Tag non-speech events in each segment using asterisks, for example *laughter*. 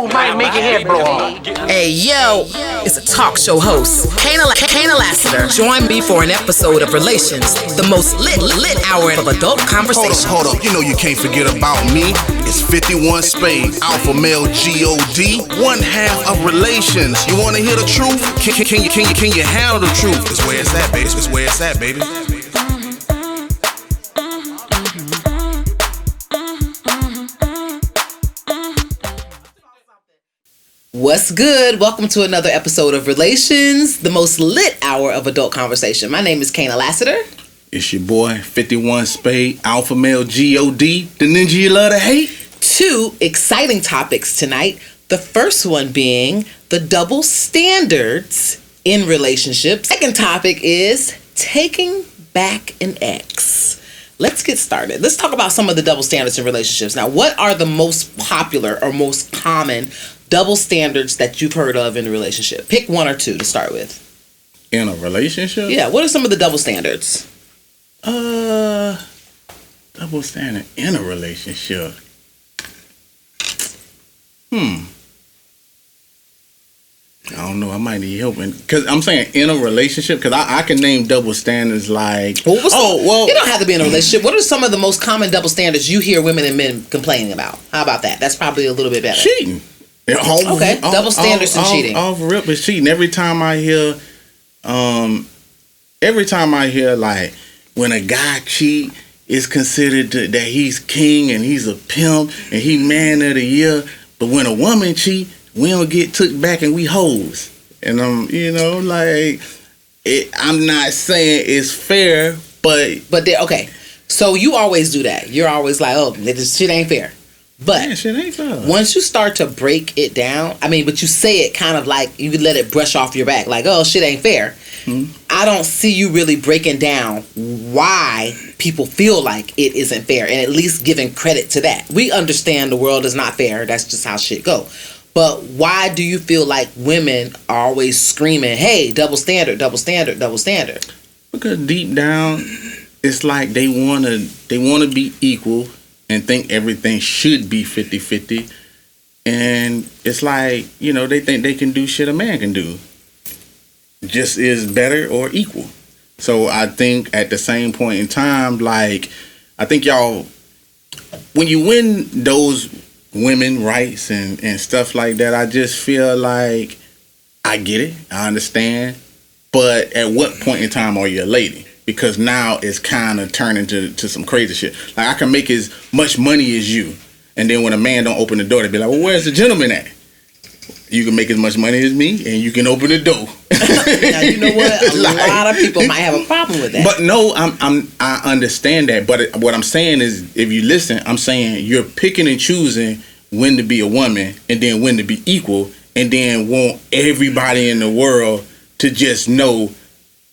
move might make your head blow off. Hey yo, it's a talk show host, Kaynah, Kaynah Lassiter. Join me for an episode of Relations, the most lit, lit hour of adult conversation. Hold up, hold up. You know you can't forget about me. It's 51 Spade, Alpha Male G-O-D, one half of Relations. You wanna hear the truth? Can, can, can you, can, you, can you handle the truth? It's where it's at, baby. It's where it's at, baby. What's good? Welcome to another episode of Relations, the most lit hour of adult conversation. My name is Kaynah Lassiter. It's your boy, 51 Spade, Alpha Male G-O-D, the ninja you love to hate. Two exciting topics tonight. The first one being the double standards in relationships. Second topic is taking back an ex. Let's get started. Let's talk about some of the double standards in relationships. Now, what are the most popular or most common double standards that you've heard of in a relationship? Pick one or two to start with. In a relationship? Yeah, what are some of the double standards? Uh, double standard in a relationship. Hmm. I don't know. I might need help because I'm saying in a relationship because I, I can name double standards like Well, oh the- well you don't have to be in a *clears throat* relationship. What are some of the most common double standards you hear women and men complaining about? How about that? That's probably a little bit better. cheating. Off- Okay, off- double standards off- and cheating. Off, off rip is cheating. Every time I hear, um, every time I hear like when a guy cheat, it's considered to, that he's king and he's a pimp and he man of the year. But when a woman cheat, we don't get took back and we hoes. And I'm, you know, like it, I'm not saying it's fair, but But they okay. So you always do that. You're always like, oh, this shit ain't fair. But man, shit ain't fair. once you start to break it down, I mean, but you say it kind of like you let it brush off your back, like, oh, shit ain't fair. Hmm. I don't see you really breaking down why people feel like it isn't fair and at least giving credit to that. We understand the world is not fair. That's just how shit go. But why do you feel like women are always screaming, hey, double standard, double standard, double standard? Because deep down, it's like they wanna they wanna be equal and think everything should be 50-50. And it's like, you know, they think they can do shit a man can do. Just is better or equal. So I think at the same point in time, like I think y'all when you win those women rights and, and stuff like that, I just feel like I get it. I understand. But at what point in time are you a lady? Because now it's kind of turning to, to some crazy shit. Like I can make as much money as you, and then when a man don't open the door, they be like, "Well, where's the gentleman at?" You can make as much money as me, and you can open the door. *laughs* Now, you know what? A *laughs* Like- lot of people might have a problem with that. But no, I'm I'm I understand that. But it- what I'm saying is, if you listen, I'm saying you're picking and choosing when to be a woman and then when to be equal, and then want everybody in the world to just know,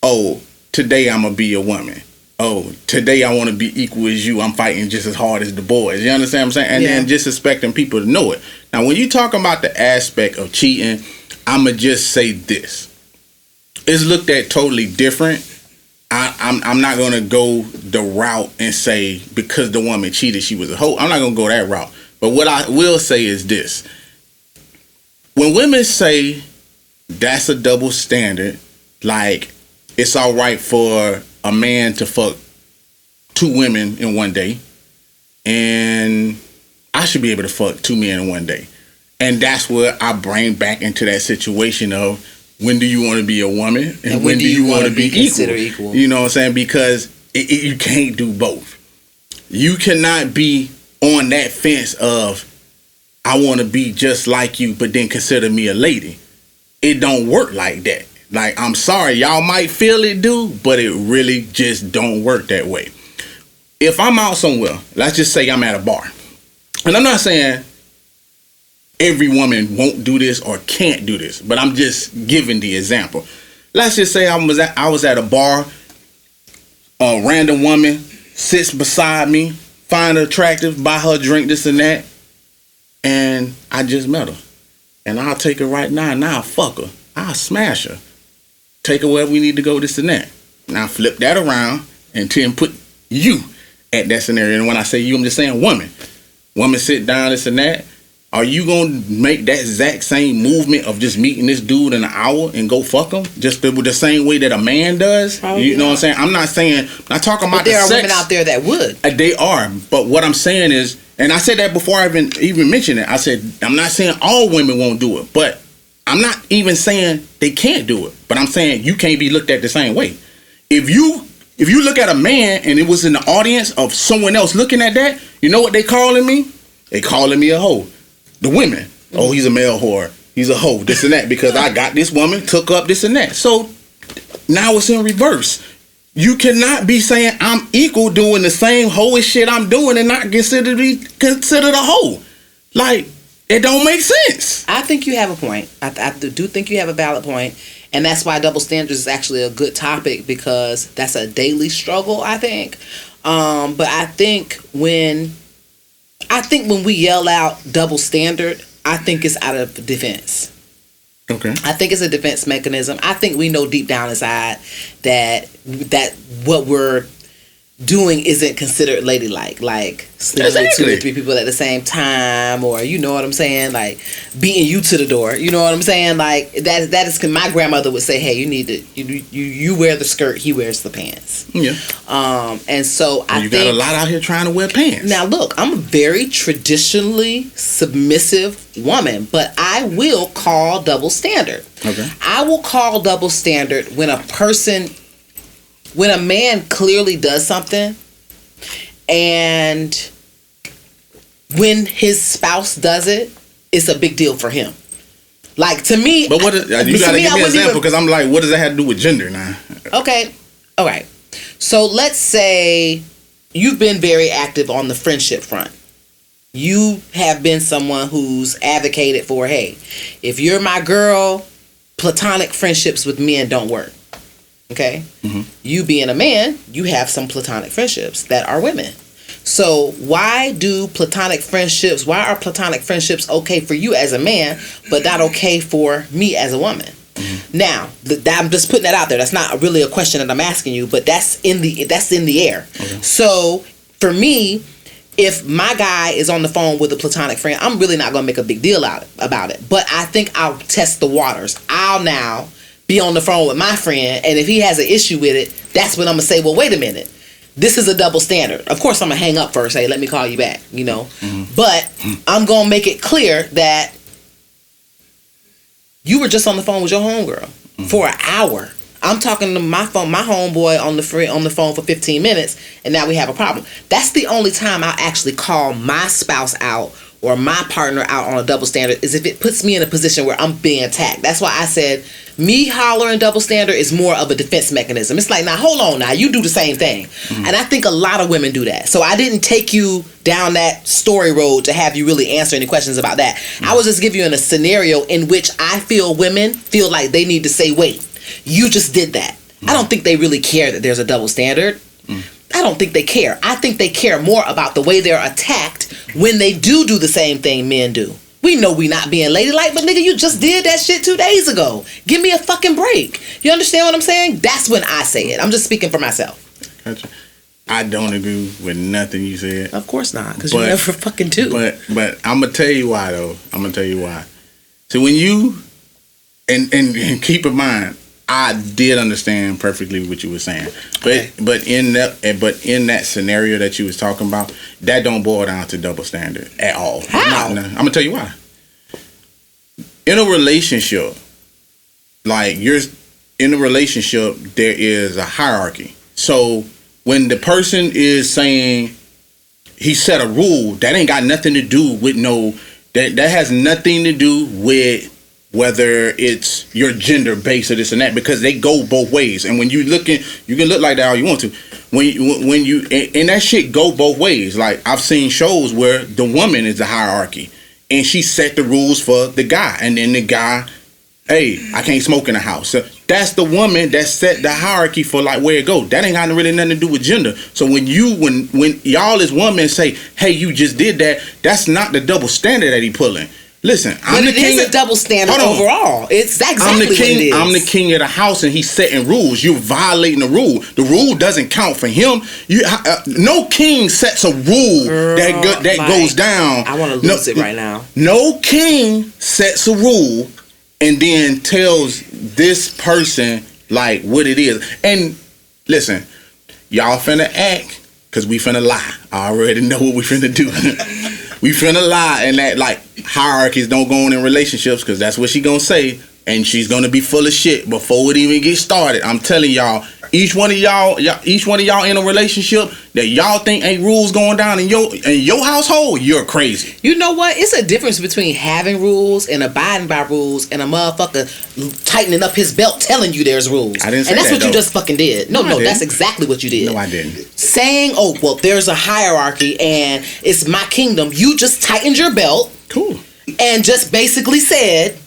oh, today I'm gonna be a woman. Oh, today I want to be equal as you. I'm fighting just as hard as the boys. You understand what I'm saying? And Yeah. then just expecting people to know it. Now, when you talk about the aspect of cheating, I'ma just say this it's looked at totally different. I, I'm I'm not gonna go the route and say because the woman cheated she was a hoe. I'm not gonna go that route. But what I will say is this: when women say that's a double standard, like it's all right for a man to fuck two women in one day, and I should be able to fuck two men in one day, and that's where I bring back into that situation of when do you want to be a woman and, when, do you, want to be, equal? considered equal? You know what I'm saying? Because it, it, you can't do both. You cannot be on that fence of I want to be just like you, but then consider me a lady. It don't work like that. Like I'm sorry, y'all might feel it do, but it really just don't work that way. If I'm out somewhere, let's just say I'm at a bar, and I'm not saying every woman won't do this or can't do this, but I'm just giving the example. Let's just say I was at, I was at a bar, a random woman sits beside me, find her attractive, buy her drink, this and that, and I just met her. And I'll take her right now, and I'll fuck her. I'll smash her. Take her where we need to go, this and that. Now flip that around and then put you at that scenario. And when I say you, I'm just saying woman. Woman sit down, this and that. are you gonna make that exact same movement of just meeting this dude in an hour and go fuck him just the, the same way that a man does? Probably you know what I'm saying? I'm not saying not talking about But there the are sex. women out there that would. Uh, They are, but what I'm saying is, and I said that before I even even mentioned it. I said I'm not saying all women won't do it, but I'm not even saying they can't do it. But I'm saying you can't be looked at the same way. If you if you look at a man and it was in the audience of someone else looking at that, you know what they calling me? They calling me a hoe. The women, oh, he's a male whore. He's a hoe. This and that because I got this woman, took up this and that. So now it's in reverse. You cannot be saying I'm equal doing the same hoish shit I'm doing and not consider be considered a hoe. Like it don't make sense. I think you have a point. I, I do think you have a valid point, and that's why double standards is actually a good topic because that's a daily struggle. I think, um, but I think when, I think when we yell out double standard, I think it's out of defense. Okay. I think it's a defense mechanism. I think we know deep down inside that that what we're doing isn't considered ladylike, like sleeping with two or three people at the same time, or you know what I'm saying, like beating you to the door. You know what I'm saying, like that. That is my grandmother would say, "Hey, you need to you you, you wear the skirt, he wears the pants." Yeah. Um, and so I you think got a lot out here trying to wear pants. now, look, I'm a very traditionally submissive woman, but I will call double standard. Okay. I will call double standard when a person, when a man clearly does something and when his spouse does it, it's a big deal for him. Like to me, but what is, uh, you to got to me, give me an example because I'm like, what does that have to do with gender now? Okay. All right. So let's say you've been very active on the friendship front. You have been someone who's advocated for, hey, if you're my girl, platonic friendships with men don't work. Okay? Mm-hmm. You being a man, you have some platonic friendships that are women. So why do platonic friendships, why are platonic friendships okay for you as a man, but not okay for me as a woman? Mm-hmm. Now, th- that, I'm just putting that out there. That's not really a question that I'm asking you, but that's in the that's in the air. So for me, if my guy is on the phone with a platonic friend, I'm really not gonna make a big deal out about it. But I think I'll test the waters. I'll now be on the phone with my friend, and if he has an issue with it, that's when I'm gonna say, well, wait a minute. This is a double standard. Of course, I'm gonna hang up first. Hey, let me call you back. You know, mm-hmm. but mm-hmm. I'm gonna make it clear that you were just on the phone with your homegirl mm-hmm. for an hour. I'm talking to my phone, my homeboy on the free, on the phone for 15 minutes, and now we have a problem. That's the only time I'll actually call my spouse out or my partner out on a double standard is if it puts me in a position where I'm being attacked. That's why I said me hollering double standard is more of a defense mechanism. It's like, now hold on, now you do the same thing, mm-hmm. and I think a lot of women do that. So I didn't take you down that story road to have you really answer any questions about that. I mm-hmm. was just giving you a scenario in which I feel women feel like they need to say, wait, you just did that. I don't mm-hmm. think they really care that there's a double standard. Mm. I don't think they care. I think they care more about the way they're attacked when they do do the same thing men do. We know we not being ladylike, but nigga, you just did that shit two days ago. Give me a fucking break. You understand what I'm saying? That's when I say it. I'm just speaking for myself. Gotcha. I don't agree with nothing you said. Of course not, because you never fucking do. But but I'm gonna tell you why though. I'm gonna tell you why. So when you and and, and keep in mind, I did understand perfectly what you were saying. But Okay. but in that eh, but in that scenario that you was talking about, that don't boil down to double standard at all. How? I'm gonna tell you why. In a relationship, like you're in a relationship, there is a hierarchy. So when the person is saying he set a rule that ain't got nothing to do with no that that has nothing to do with whether it's your gender based or this and that because they go both ways and when you looking you can look like that all you want to when you when you and, and that shit go both ways like i've seen shows where the woman is the hierarchy and she set the rules for the guy and then the guy hey, I can't smoke in the house. So that's the woman that set the hierarchy for like where it go. That ain't got really nothing to do with gender. So when you when when y'all as women say, hey, you just did that, that's not the double standard that he pulling. Listen, I'm But the it king. is of- a double standard overall. It's exactly I'm the king. I'm the king of the house, and he's setting rules. You're violating the rule. The rule doesn't count for him. You, uh, no king sets a rule that go, that Mike, goes down. I want to No- lose it right now. No king sets a rule and then tells this person like what it is. And listen, y'all finna act because we finna lie. I already *laughs* know what we finna do. *laughs* we finna lie and that like hierarchies don't go on in relationships because that's what she gonna say. And she's gonna be full of shit before it even gets started. I'm telling y'all, each one of y'all, y'all each one of y'all in a relationship that y'all think ain't rules going down in your in your household, you're crazy. You know what? It's a difference between having rules and abiding by rules and a motherfucker tightening up his belt telling you there's rules. I didn't say And that's that, what you just fucking did. No, No, no, that's exactly what you did. No, I didn't. Saying, oh, well, there's a hierarchy and it's my kingdom. You just tightened your belt Cool. And just basically said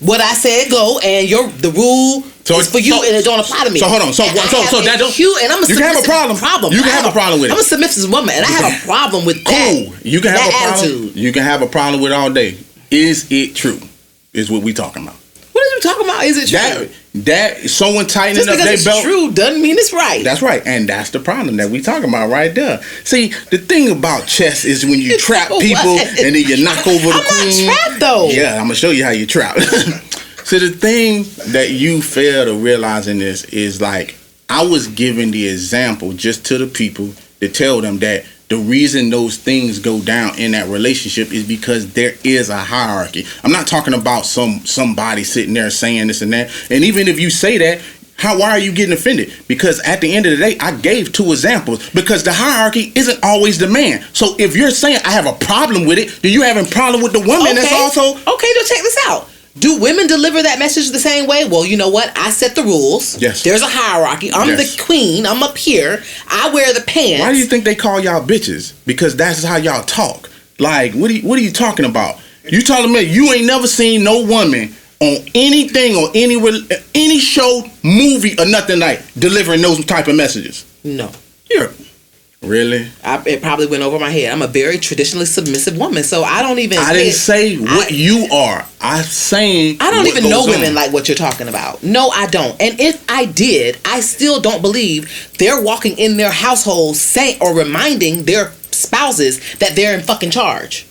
what I said go and your the rule So- is for you so- and it don't apply to me. so hold on. So- And so- so that don't- huge- and I'm a you can have a problem. problem. You can I have a problem with it. I'm a submissive woman and I have a problem with that. You can have a problem. attitude. You can have a problem with all day. Is it true? Is what we talking about. You talking about? Is it true? That that someone tightening Just up their belt. true doesn't mean it's right. That's right, and that's the problem that we talking about right there. See, the thing about chess is when you trap people *laughs* and then you knock over the I'm not queen. trapped, though. Yeah, I'm gonna show you how you trap. *laughs* so the thing that you fail to realize in this is like I was giving the example just to the people to tell them that the reason those things go down in that relationship is because there is a hierarchy. I'm not talking about some somebody sitting there saying this and that. And even if you say that, how why are you getting offended? Because at the end of the day, I gave two examples because the hierarchy isn't always the man. So if you're saying I have a problem with it, do you have a problem with the woman that's also okay. So check this out. Do women deliver that message the same way? Well, you know what? I set the rules. Yes. There's a hierarchy. I'm Yes. the queen. I'm up here. I wear the pants. Why do you think they call y'all bitches? Because that's how y'all talk. Like, what are you, what are you talking about? You telling me you ain't never seen no woman on anything or any any show, movie or nothing like delivering those type of messages? No. You're really. I, it probably went over my head. I'm a very traditionally submissive woman, so I don't even. I didn't say what I- you are. I'm saying I don't even know goes women like what you're talking about. No, I don't. And if I did, I still don't believe they're walking in their household saying or reminding their spouses that they're in fucking charge.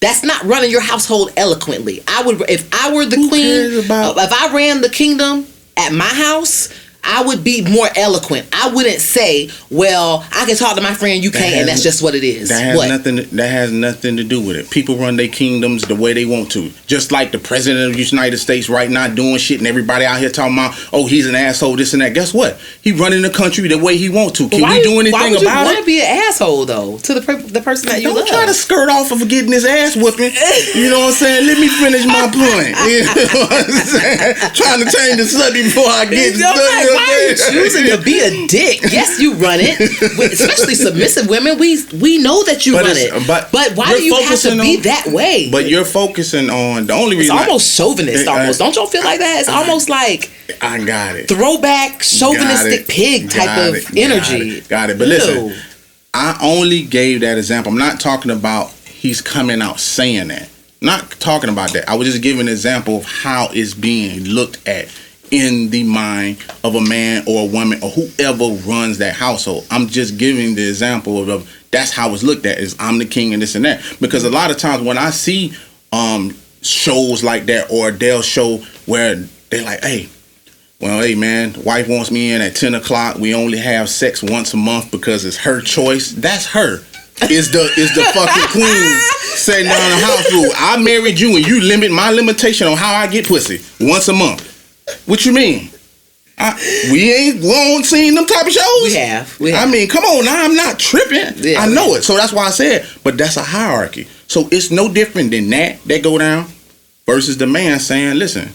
That's not running your household eloquently. I would if I were the Who queen, about- if I ran the kingdom at my house, I would be more eloquent. I wouldn't say, "Well, I can talk to my friend, you That can't," and that's just what it is. That has what? nothing. That has nothing to do with it. People run their kingdoms the way they want to. Just like the president of the United States right now doing shit, and everybody out here talking about, oh, he's an asshole, this and that. Guess what? He running the country the way he want to. Can we do anything why would you about want it? to be an asshole though to the per- the person that you Don't love? try to skirt off of getting his ass whooping. You know what I'm saying? Let me finish my point. *laughs* You know what I'm saying? Trying to change the subject before I get I'm why are you choosing to be a dick? Yes, you run it. Especially submissive women, we we know that you But run it. but but why do you have to be on- that way? But you're focusing on the only it's reason. I- almost chauvinist. I- Almost. Don't y'all feel like that? It's almost like I got it. throwback chauvinistic it. pig type of it. Got energy. it. Got it. But Ew. listen, I only gave that example. I'm not talking about he's coming out saying that. Not talking about that. I was just giving an example of how it's being looked at in the mind of a man or a woman or whoever runs that household. I'm just giving the example of, of that's how it's looked at is I'm the king and this and that. Because a lot of times when I see um shows like that or they'll show where they're like, hey, well, hey man, wife wants me in at ten o'clock. We only have sex once a month because it's her choice. That's her. Is the is the fucking *laughs* queen setting down the house rule? I married you and you limit my limitation on how I get pussy once a month. What you mean? I, we ain't ain't seen them type of shows. We have. We I mean, come on now, I'm not tripping. Yeah, I know it. So that's why I said, but that's a hierarchy. So it's no different than that that go down versus the man saying, listen,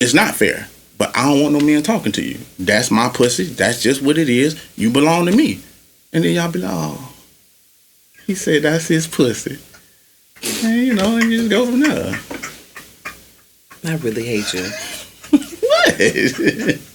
it's not fair. But I don't want no man talking to you. That's my pussy. That's just what it is. You belong to me. And then y'all be like, oh, he said that's his pussy. And you know, and you just go from there. I really hate you. What? *laughs*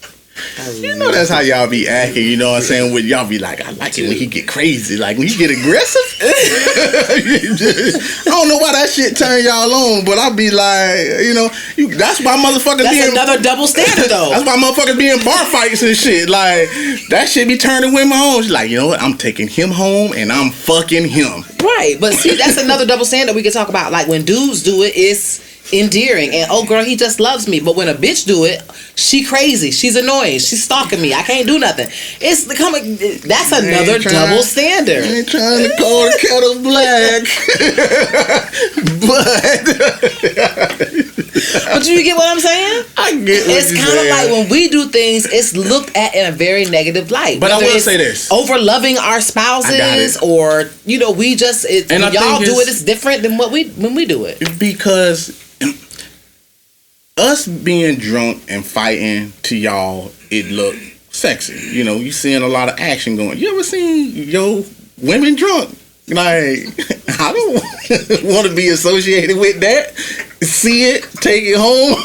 You know that's how y'all be acting. You know what I'm saying? When y'all be like, I like it when he get crazy, like when he get aggressive. *laughs* I don't know why that shit turn y'all on, but I be like, you know, you, that's why motherfuckers That's be in, another double standard, though. *laughs* that's why motherfuckers be in bar fights and shit. Like that shit be turning women on. She's like, you know what? I'm taking him home and I'm fucking him. Right, but see, that's another double standard we can talk about. Like when dudes do it, it's endearing, and oh girl, he just loves me. But when a bitch do it, she crazy, she's annoying, she's stalking me. I can't do nothing. It's the coming. That's another trying- double standard. I ain't trying to call the kettle black, *laughs* but But you get what I'm saying? I get what It's kind of like when we do things, it's looked at in a very negative light. But I Whether will say this. over loving our spouses, or you know, we just it, And I y'all do it. It's different than what we when we do it. because us being drunk and fighting to y'all, it look sexy. You know, you seeing a lot of action going. You ever seen yo women drunk? Like, *laughs* I don't *laughs* want to be associated with that. See it, take it home,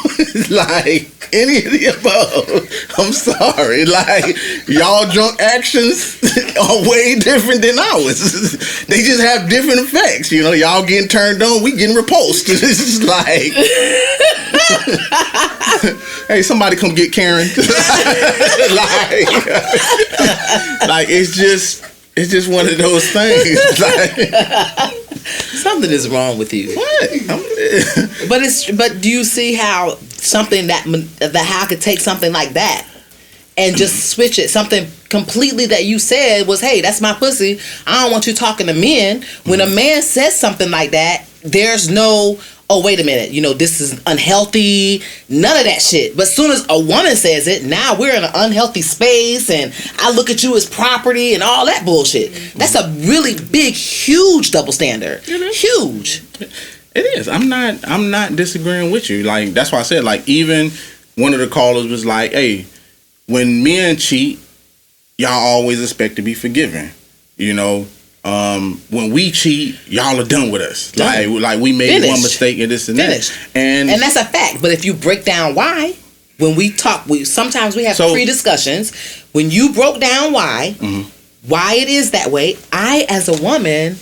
*laughs* like any of the above. I'm sorry, like y'all drunk actions are way different than ours. they just have different effects. You know, y'all getting turned on, we getting repulsed. It's just like, hey, somebody come get Karen. like, like it's just. It's just one of those things. *laughs* Like, *laughs* Something is wrong with you. what? *laughs* But it's but do you see how something that that how I could take something like that and just *clears throat* switch it something completely that you said was hey that's my pussy I don't want you talking to men when a mm. man says something like that there's no oh wait a minute you know this is unhealthy none of that shit but soon as a woman says it now we're in an unhealthy space and I look at you as property and all that bullshit that's a really big huge double standard huge It is. I'm not. I'm not disagreeing with you. Like that's why I said. Like even one of the callers was like, "Hey, when men cheat, y'all always expect to be forgiven. You know, um, when we cheat, y'all are done with us. Done. Like like we made Finished. one mistake and this and Finished. that. And, and that's a fact. But if you break down why, when we talk, we sometimes we have So- pre discussions. When you broke down why, Mhm. why it is that way, I as a woman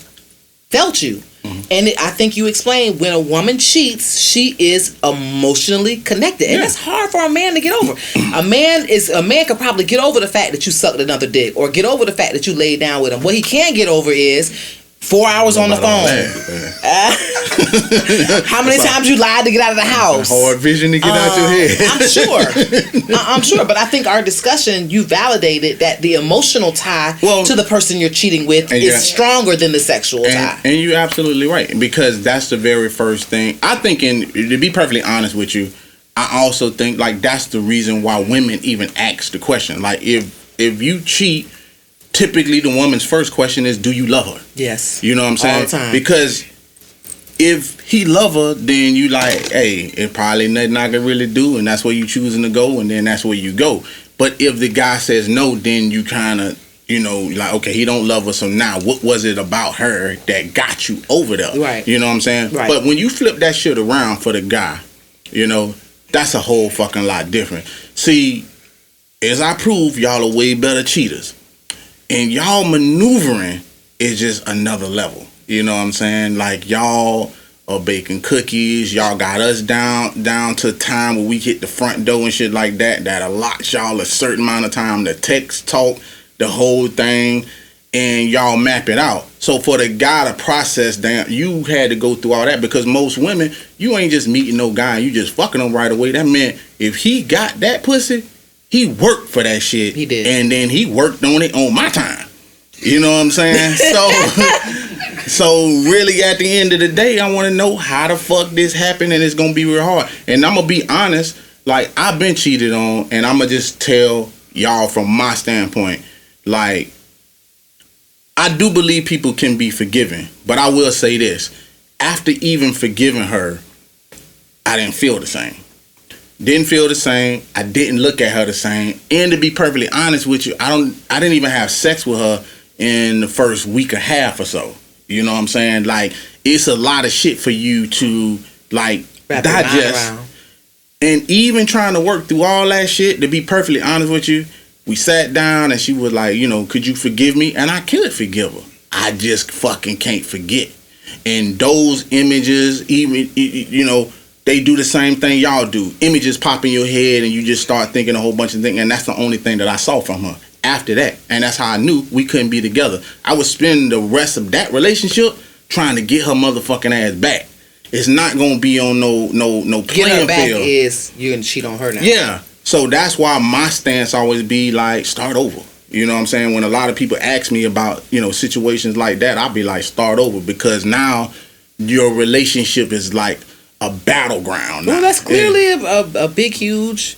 felt you. Mm-hmm. And it, I think you explained when a woman cheats, she is emotionally connected, and Yeah. that's hard for a man to get over. a man is a man could probably get over the fact that you sucked another dick, or get over the fact that you laid down with him. What he can't get over is four hours on the phone. *laughs* How many times you lied to get out of the house? Hard vision to get out your Um, head. I'm sure. *laughs* I- I'm sure, but I think our discussion you validated that the emotional tie Well- to the person you're cheating with is stronger than the sexual and, tie. and you're absolutely right because that's the very first thing i think and to be perfectly honest with you i also think like that's the reason why women even ask the question like if if you cheat typically the woman's first question is do you love her yes. you know what i'm saying All the time. because if he love her then you like hey it probably nothing i can really do and that's where you choosing to go and then that's where you go but if the guy says no then you kind of you know like okay he don't love her so now what was it about her that got you over there Right. you know what i'm saying Right. but when you flip that shit around for the guy you know that's a whole fucking lot different see as i prove y'all are way better cheaters and y'all maneuvering is just another level. You know what I'm saying? Like y'all are baking cookies. Y'all got us down down to time where we hit the front door and shit like that. That allots y'all a certain amount of time to text, talk, the whole thing, and y'all map it out. So for the guy to process down, you had to go through all that because most women, you ain't just meeting no guy, you just fucking them right away. That meant if he got that pussy, he worked for that shit. He did. And then he worked on it on my time. You know what I'm saying? *laughs* So so really at the end of the day, I wanna know how the fuck this happened and it's gonna be real hard. And I'm gonna be honest, like I've been cheated on and I'm gonna just tell y'all from my standpoint, like I do believe people can be forgiven, but I will say this. After even forgiving her, I didn't feel the same. Didn't feel the same. I didn't look at her the same. And to be perfectly honest with you, I don't I didn't even have sex with her in the first week or half or so. You know what I'm saying? Like it's a lot of shit for you to like Wrap digest. And even trying to work through all that shit, to be perfectly honest with you, we sat down and she was like, you know, could you forgive me? And I could forgive her. I just fucking can't forget. And those images, even you know, they do the same thing y'all do. Images pop in your head, and you just start thinking a whole bunch of things. And that's the only thing that I saw from her after that. And that's how I knew we couldn't be together. I would spend the rest of that relationship trying to get her motherfucking ass back. It's not gonna be on no no no Get her back field. is you're gonna cheat on her now. Yeah. So that's why my stance always be like start over. You know what I'm saying? When a lot of people ask me about, you know, situations like that, I'll be like start over because now your relationship is like a battleground. Well, that's clearly a, a, a big, huge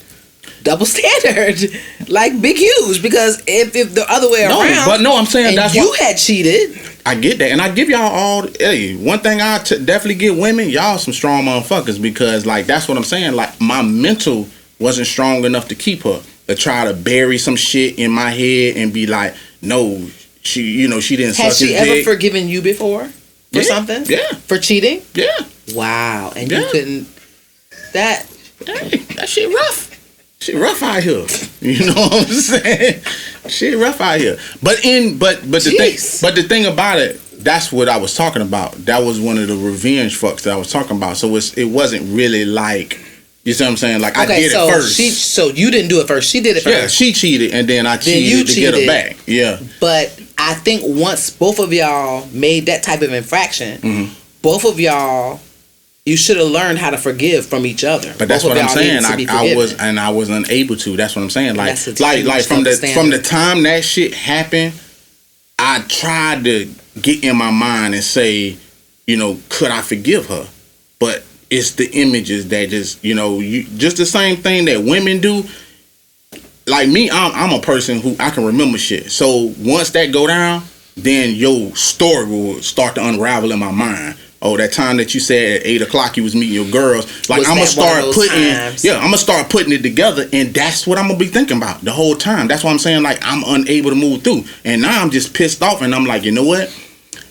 double *laughs* standard. like big, huge. Because if, if the other way No, around, but no, I'm saying that's you had cheated. I get that, and I give y'all all. Hey, one thing I t- definitely get women, y'all some strong motherfuckers because, like, that's what I'm saying. Like, my mental wasn't strong enough to keep her to try to bury some shit in my head and be like, no, she, you know, she didn't Has she ever dick. forgiven you before for Yeah, something? yeah. For cheating? yeah, Wow. And you Yeah. couldn't. That hey, that shit rough. Shit rough out here. *laughs* You know what I'm saying? Shit rough out here. But in but but the thing but the thing about it, that's what I was talking about. That was one of the revenge fucks that I was talking about. So it's it wasn't really like you see what I'm saying? Like I okay. did so it first. she. So you didn't do it first. She did it first. yeah, first. she cheated and then I cheated you to get her back. Yeah. But I think once both of y'all made that type of infraction, Mm-hmm. both of y'all, you should have learned how to forgive from each other. But that's what I'm saying. I, I was and I was unable to. That's what I'm saying. Like like like from the from the time that shit happened, I tried to get in my mind and say, you know, could I forgive her? But it's the images that just you know you just the same thing that women do. Like me, I'm I'm a person who I can remember shit. So once that go down, then your story will start to unravel in my mind. Oh, that time that you said at eight o'clock you was meeting your girls. Like Was I'm gonna that one of start putting, times? yeah, I'm gonna start putting it together, and that's what I'm gonna be thinking about the whole time. That's why I'm saying like I'm unable to move through, and now I'm just pissed off, and I'm like, you know what?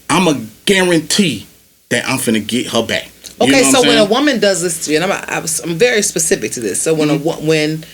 I'm a guarantee that I'm gonna get her back. You Okay, so when a woman does this to you, and I'm, I was, I'm very specific to this. So when Mm-hmm. a when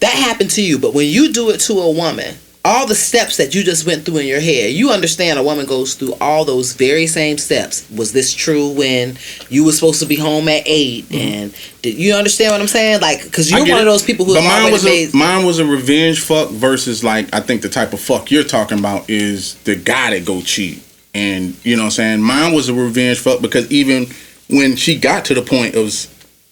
that happened to you, but when you do it to a woman, all the steps that you just went through in your head, you understand a woman goes through all those very same steps. Was this true when you were supposed to be home at 8 And did you understand what I'm saying? Like, because Mm-hmm. You're one of those people who but mine was made. a mine was a revenge fuck versus like I think the type of fuck you're talking about is the guy that go cheat, and you know what I'm saying. Mine was a revenge fuck because even when she got to the point of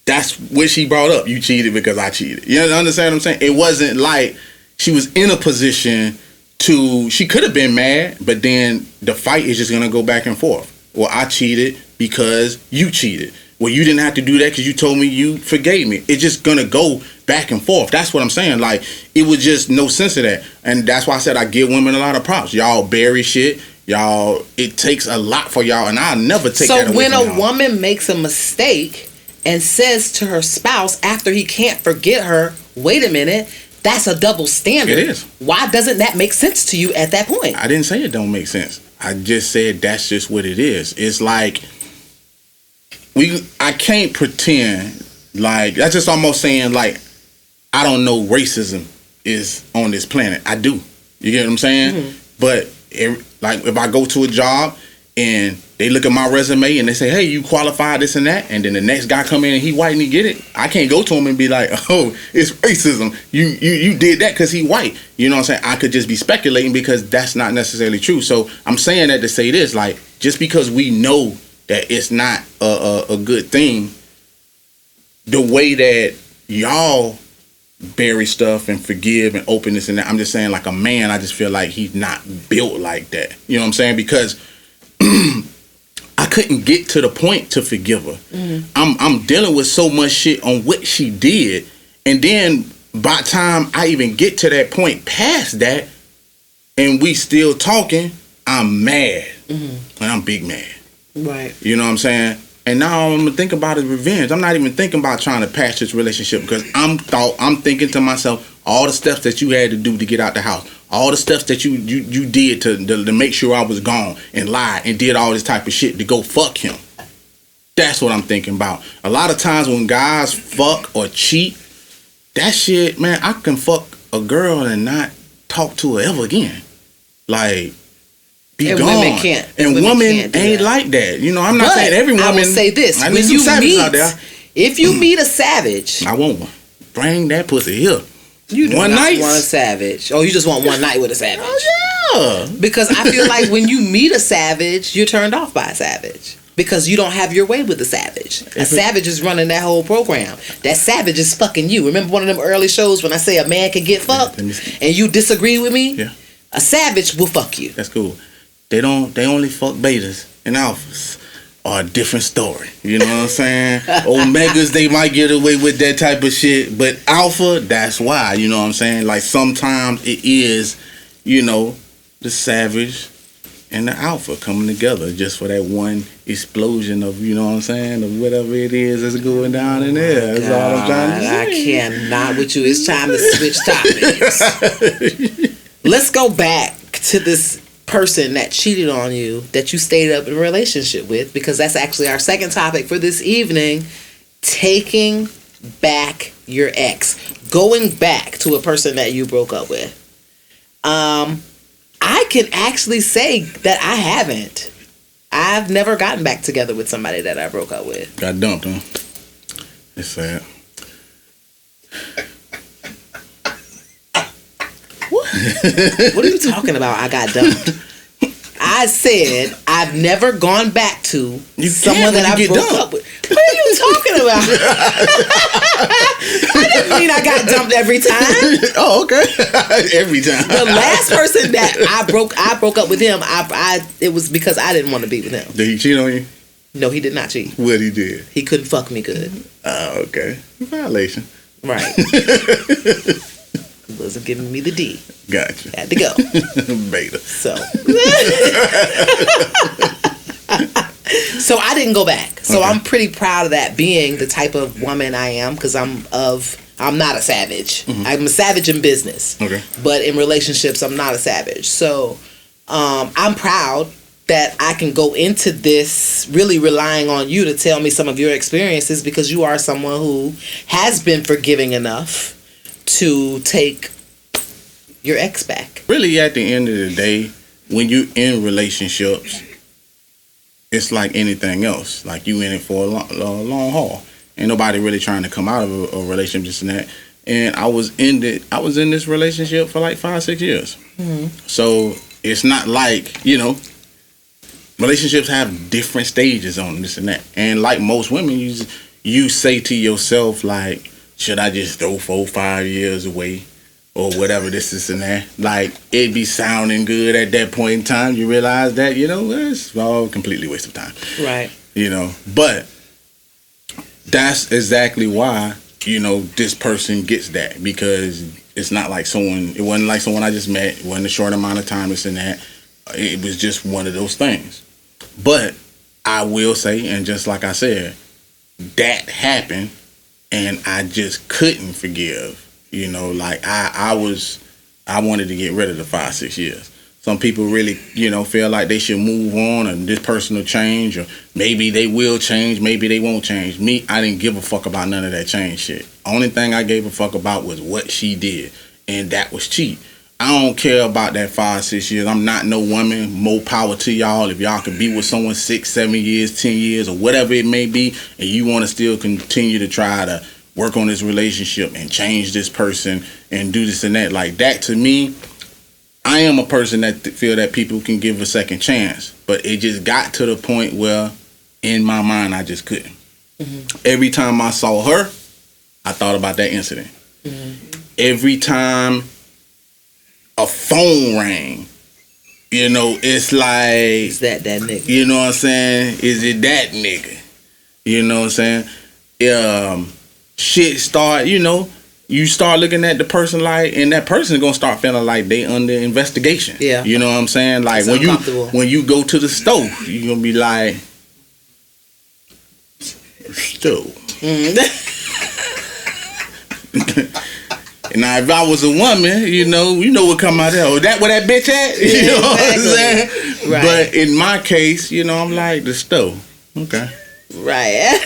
that's what she brought up. You cheated because I cheated. You understand what I'm saying? It wasn't like she was in a position to. She could have been mad, but then the fight is just gonna go back and forth. Well, I cheated because you cheated. Well, you didn't have to do that because you told me you forgave me. It's just gonna go back and forth. That's what I'm saying. Like it was just no sense of that, and that's why I said I give women a lot of props. Y'all bury shit. Y'all, it takes a lot for y'all, and I'll never take that so when a y'all. woman makes a mistake and says to her spouse after he can't forget her, "Wait a minute." That's a double standard. It is. Why doesn't that make sense to you at that point? I didn't say it don't make sense. I just said that's just what it is. It's like we I can't pretend like that's just almost saying like I don't know racism is on this planet. I do. You get what I'm saying? Mm-hmm. But it, like if I go to a job and they look at my resume and they say, "Hey, you qualified this and that," and then the next guy come in and he white and he get it, I can't go to him and be like, *laughs* "Oh, it's racism. You you you did that because he white." You know what I'm saying? I could just be speculating because that's not necessarily true. So I'm saying that to say this, like, just because we know that it's not a, a, a good thing, the way that y'all bury stuff and forgive and openness and that. I'm just saying, like a man, I just feel like he's not built like that. You know what I'm saying? Because *clears throat* couldn't get to the point to forgive her. Mm-hmm. I'm I'm dealing with so much shit on what she did, and then by the time I even get to that point past that, and we still talking, I'm mad, mm-hmm. and I'm big mad. Right. You know what I'm saying? And now I'm gonna think about is revenge. I'm not even thinking about trying to patch this relationship because I'm thought I'm thinking to myself all the steps that you had to do to get out the house, all the steps that you you, you did to, to to make sure I was gone and lied and did all this type of shit to go fuck him. That's what I'm thinking about. A lot of times when guys fuck or cheat, that shit, man, I can fuck a girl and not talk to her ever again. Like, be And gone. women can't- And women women can't ain't that. like that. You know, I'm not But saying every woman. I will say this: I when you meet, out there. if you meet a savage, *clears throat* I want one. Bring that pussy here. You do One night? want a savage. Oh, you just want one night with a savage. Oh yeah. Because I feel like when you *laughs* meet a savage, you're turned off by a savage. Because you don't have your way with the savage. A savage is running that whole program. That savage is fucking you. Remember one of them early shows when I say a man can get fucked let me see. and you disagree with me? Yeah. A savage will fuck you. That's cool. They don't. They only fuck betas and alphas. Are a different story. You know what I'm saying? *laughs* Omegas, they might get away with that type of shit, but alpha, that's why. You know what I'm saying? Like sometimes it is, you know, the savage and the alpha coming together just for that one explosion of, you know what I'm saying, of whatever it is that's going down in there. That's all I'm trying to God, I cannot with you. It's time to switch *laughs* topics. Let's go back to this person that cheated on you that you stayed up in a relationship with because that's actually our second topic for this evening taking back your ex going back to a person that you broke up with um i can actually say that i haven't i've never gotten back together with somebody that i broke up with Got dumped, huh? It's sad. *laughs* What are you talking about? I got dumped. *laughs* I said I've never gone back to You someone that I broke dumped. up with. What are you talking about? *laughs* I didn't mean I got dumped every time. oh, okay. Every time. The last person that I broke, I broke up with him. I, I, it was because I didn't want to be with him. Did he cheat on you? No, he did not cheat. What he did? He couldn't fuck me good. Oh, okay. Violation. Right. Wasn't giving me the D. Gotcha. Had to go. *laughs* Beta. So, *laughs* so I didn't go back. So Okay. I'm pretty proud of that being the type of woman I am because I'm of I'm not a savage. I'm a savage in business, Mm-hmm. Okay. but in relationships I'm not a savage. So um, I'm proud that I can go into this really relying on you to tell me some of your experiences because you are someone who has been forgiving enough to take your ex back. Really, at the end of the day, when you in relationships, it's like anything else. Like you in it for a long, a long haul. Ain't nobody really trying to come out of a, a relationship just in that. And I was in it. I was in this relationship for like five, six years. Mm-hmm. So it's not like you know. Relationships have different stages on this and that. And like most women, you you say to yourself like, should I just throw four, five years away? or whatever this is and that. Like it be sounding good at that point in time. You realize that you know it's all completely waste of time. Right. You know, but that's exactly why you know this person gets that because it's not like someone. It wasn't like someone I just met. It wasn't a short amount of time. This and that. It was just one of those things. But I will say, and just like I said, that happened, and I just couldn't forgive. You know, like I, I was, I wanted to get rid of the five, six years. Some people really, you know, feel like they should move on, and this person will change, or maybe they will change, maybe they won't change. Me, I didn't give a fuck about none of that change shit. Only thing I gave a fuck about was what she did, and that was cheat. I don't care about that five, six years. I'm not no woman. More power to y'all. If y'all can be with someone six, seven years, ten years, or whatever it may be, and you want to still continue to try to work on this relationship and change this person and do this and that, like that to me, I am a person that feel that people can give a second chance. But it just got to the point where, in my mind, I just couldn't. Mm-hmm. Every time I saw her, I thought about that incident. Mm-hmm. Every time a phone rang, you know, it's like Is that that nigga? you know what I'm saying? Is it that nigga? You know what I'm saying? Um, shit start, you know, you start looking at the person like, and that person gonna start feeling like they under investigation. Yeah. You know what I'm saying? Like It's when you when you go to the stove, you gonna be like, stove. *laughs* *laughs* Now, if I was a woman, you know, you know what come out there. Oh, that where that bitch at? *laughs* You Yeah, know what I'm saying? Right. But in my case, you know, I'm like the stove. Okay. Right.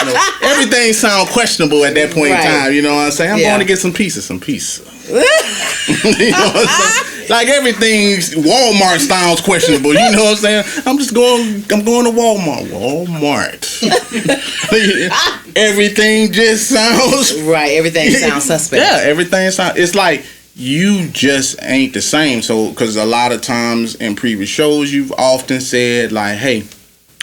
You know, everything sound questionable at that point Right. in time. You know what I'm saying? I'm Yeah. going to get some pieces, some pizza. *laughs* you know what I'm saying? Like everything, Walmart sounds questionable. You know what I'm saying? I'm just going. I'm going to Walmart. Walmart. *laughs* everything just sounds right. Everything sounds *laughs* suspect. yeah, everything sounds. It's like you just ain't the same. So, because a lot of times in previous shows, you've often said like, "Hey,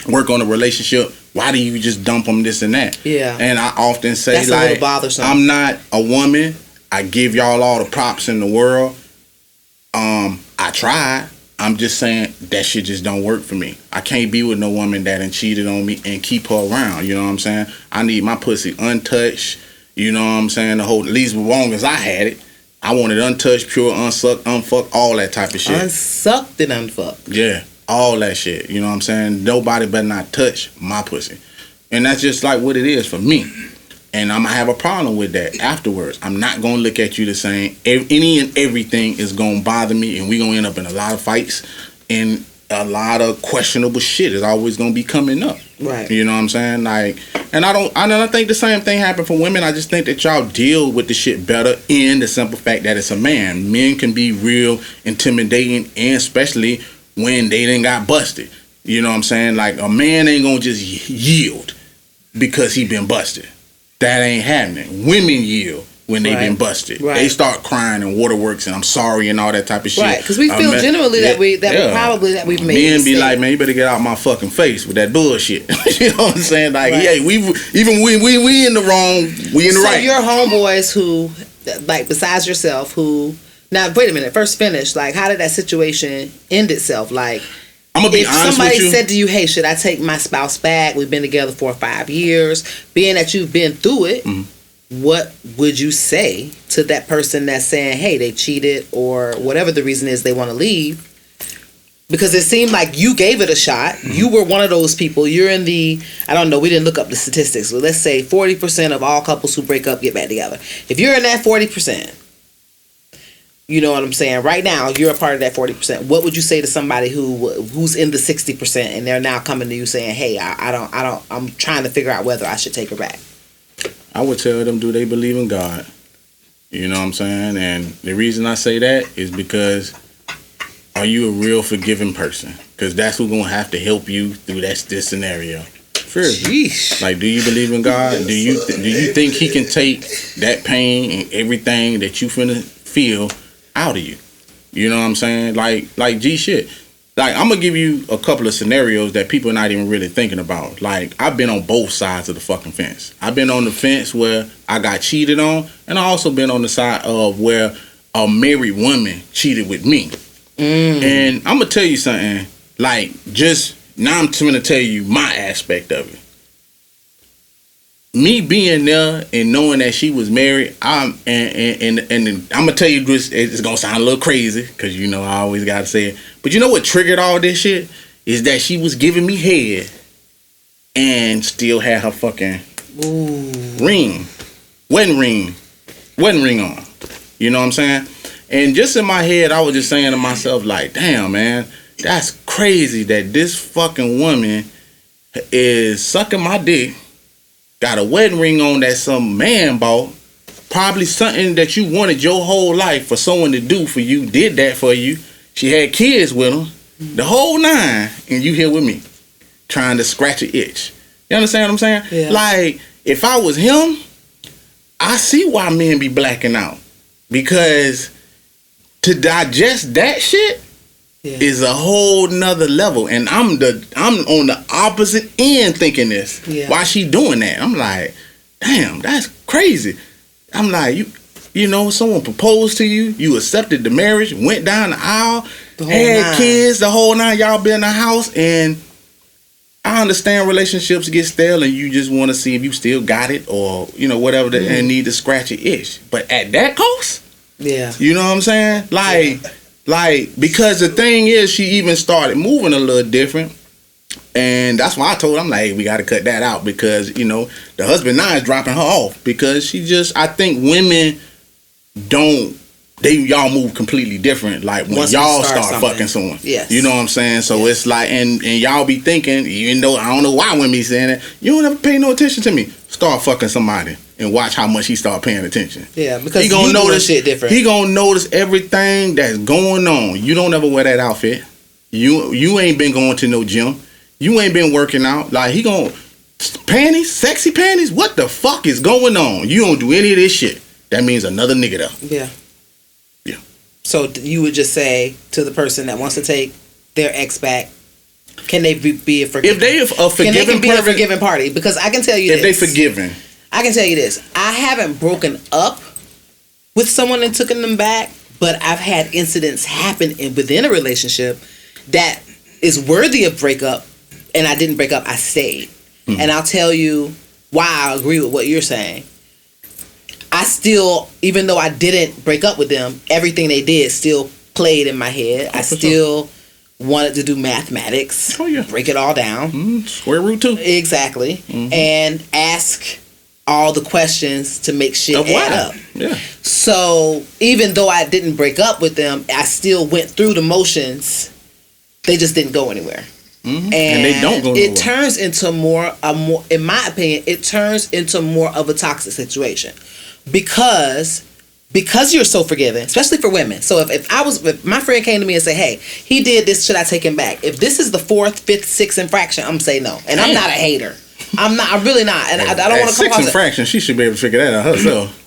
work on a relationship." Why do you just dump them this and that? Yeah. And I often say That's like, bothersome. I'm not a woman. I give y'all all the props in the world. Um, I tried. I'm just saying that shit just don't work for me. I can't be with no woman that done cheated on me and keep her around. You know what I'm saying? I need my pussy untouched. You know what I'm saying? The whole at least as long as I had it. I want it untouched, pure, unsucked, unfucked, all that type of shit. Unsucked and unfucked. Yeah, all that shit. You know what I'm saying? Nobody better not touch my pussy. And that's just like what it is for me. And I'm gonna have a problem with that afterwards. I'm not gonna look at you the same. Any and everything is gonna bother me, and we gonna end up in a lot of fights and a lot of questionable shit is always gonna be coming up. Right. You know what I'm saying? Like, and I don't. I don't think the same thing happened for women. I just think that y'all deal with the shit better in the simple fact that it's a man. Men can be real intimidating, and especially when they didn't got busted. You know what I'm saying? Like a man ain't gonna just yield because he been busted. That ain't happening. Women yield when they Right. been busted. Right. They start crying and waterworks and I'm sorry and all that type of shit. Right, because we feel man- generally that we- that we probably- that we've made Men be like, man, you better get out my fucking face with that bullshit. *laughs* you know what I'm saying? Like, Right. yeah, we even we we we in the wrong, we in the so right. So your homeboys who, like, besides yourself, who now wait a minute, first finish. Like, how did that situation end itself? Like, I'm gonna be if honest somebody with you. said to you, "Hey, should I take my spouse back? We've been together for five years." Being that you've been through it, Mm-hmm. what would you say to that person that's saying, "Hey, they cheated," or whatever the reason is they want to leave? Because it seemed like you gave it a shot. Mm-hmm. You were one of those people. You're in the I don't know. We didn't look up the statistics, but let's say forty percent of all couples who break up get back together. If you're in that forty percent, you know what I'm saying. Right now, you're a part of that forty percent. What would you say to somebody who who's in the sixty percent and they're now coming to you saying, "Hey, I, I don't, I don't, I'm trying to figure out whether I should take her back." I would tell them, do they believe in God? You know what I'm saying? And the reason I say that is because are you a real forgiving person? Because that's who's gonna have to help you through that this scenario. Sure. Sheesh. Like, do you believe in God? Do you do you think He can take that pain and everything that you finna feel out of you? You know what I'm saying? Like, like G shit. Like, I'm gonna give you a couple of scenarios that people are not even really thinking about. Like, I've been on both sides of the fucking fence. I've been on the fence where I got cheated on, and I also been on the side of where a married woman cheated with me. Mm. And I'm gonna tell you something. Like, just now, I'm gonna tell you my aspect of it me being there and knowing that she was married, I'm and and and, and I'm gonna tell you this. It's gonna sound a little crazy because you know I always gotta say it. But you know what triggered all this shit is that she was giving me head and still had her fucking ring, wedding ring, wedding ring on. You know what I'm saying? And just in my head, I was just saying to myself, like, damn, man, that's crazy that this fucking woman is sucking my dick got a wedding ring on that some man bought. Probably something that you wanted your whole life for someone to do for you, did that for you. She had kids with him, mm-hmm. the whole nine, and you here with me, trying to scratch an itch. You understand what I'm saying? Yeah. Like, if I was him, I see why men be blacking out. Because to digest that shit, Yeah. is a whole nother level. And I'm the I'm on the opposite end thinking this. Yeah. Why she doing that? I'm like, damn, that's crazy. I'm like, you you know, someone proposed to you, you accepted the marriage, went down the aisle, The whole had nine. kids, the whole nine, y'all been in the house and I understand relationships get stale and you just want to see if you still got it or, you know, whatever that Mm. and need to scratch your itch. But at that cost, Yeah. you know what I'm saying? Like, like because the thing is, she even started moving a little different, and that's why I told her, I'm like, hey, we got to cut that out because you know the husband now is dropping her off because she just, I think women don't they y'all move completely different. Like when Once y'all start start, fucking someone. Yes. You know what I'm saying? So it's like and and y'all be thinking, even though I don't know why women be saying it, you don't ever pay no attention to me. Start fucking somebody and watch how much he start paying attention. Yeah, because he gonna notice shit different. He gonna notice everything that's going on. You don't ever wear that outfit. You you ain't been going to no gym. You ain't been working out. Like he gonna panties, sexy panties. What the fuck is going on? You don't do any of this shit. That means another nigga there. Yeah. Yeah. So you would just say to the person that wants to take their ex back, can they be, be a forgiving? If they a can they forgiving can be a person, forgiving party? Because I can tell you if they this. forgiving, I can tell you this. I haven't broken up with someone and taken them back, but I've had incidents happen in, within a relationship that is worthy of breakup, and I didn't break up. I stayed, and I'll tell you why I agree with what you're saying. I still, even though I didn't break up with them, everything they did still played in my head. I for sure. still wanted to do mathematics, Oh, yeah. break it all down. mm, square root two. Exactly. Mm-hmm. And ask all the questions to make shit Of add up. Yeah. So even though I didn't break up with them, I still went through the motions. They just didn't go anywhere. Mhm. And, And they don't go It nowhere. turns into more a more in my opinion, it turns into more of a toxic situation. Because because you're so forgiving, especially for women. So if, if I was if my friend came to me and said, Hey, he did this, should I take him back? If this is the fourth, fifth, sixth infraction, I'm say no. And I'm not a hater. I'm not I'm really not. And I, I don't want to come six off as- She should be able to figure that out herself.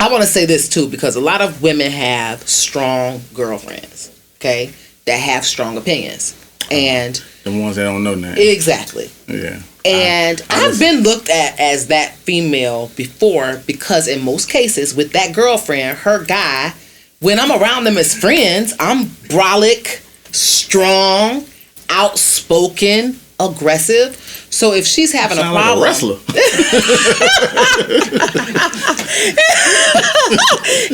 I want to say this too because a lot of women have strong girlfriends, okay, that have strong opinions. And The ones that don't know that. exactly. yeah. And I I've was- been looked at as that female before because in most cases with that girlfriend, her guy, when I'm around them as friends, I'm brolic, strong, outspoken, aggressive. So if she's having a Sound like problem, a wrestler. *laughs*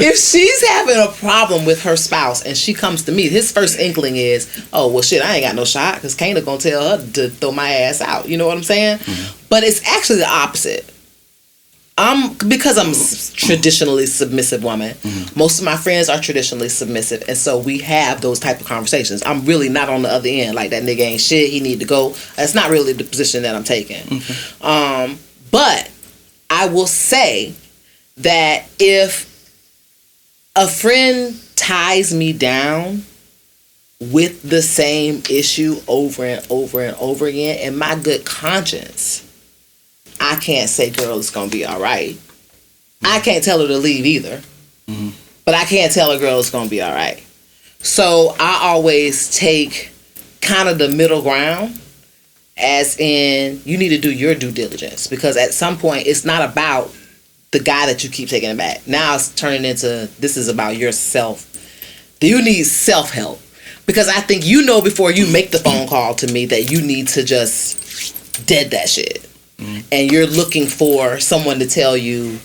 if she's having a problem with her spouse and she comes to me, his first inkling is, oh well, shit, I ain't got no shot because Kaynah gonna tell her to throw my ass out. You know what I'm saying? Mm-hmm. But it's actually the opposite. I'm because I'm s- traditionally submissive woman. Most of my friends are traditionally submissive, and so we have those type of conversations. I'm really not on the other end like that nigga ain't shit. He need to go. That's not really the position that I'm taking. Um, but I will say that if a friend ties me down with the same issue over and over and over again, in my good conscience, I can't say, girl, it's gonna be all right. I can't tell her to leave either, mm-hmm. but I can't tell a girl it's gonna be all right. So I always take kind of the middle ground, as in you need to do your due diligence because at some point it's not about the guy that you keep taking it back. Now it's turning into this is about yourself. Do You need self help because I think you know before you make the phone call to me that you need to just dead that shit, Mm-hmm. and you're looking for someone to tell you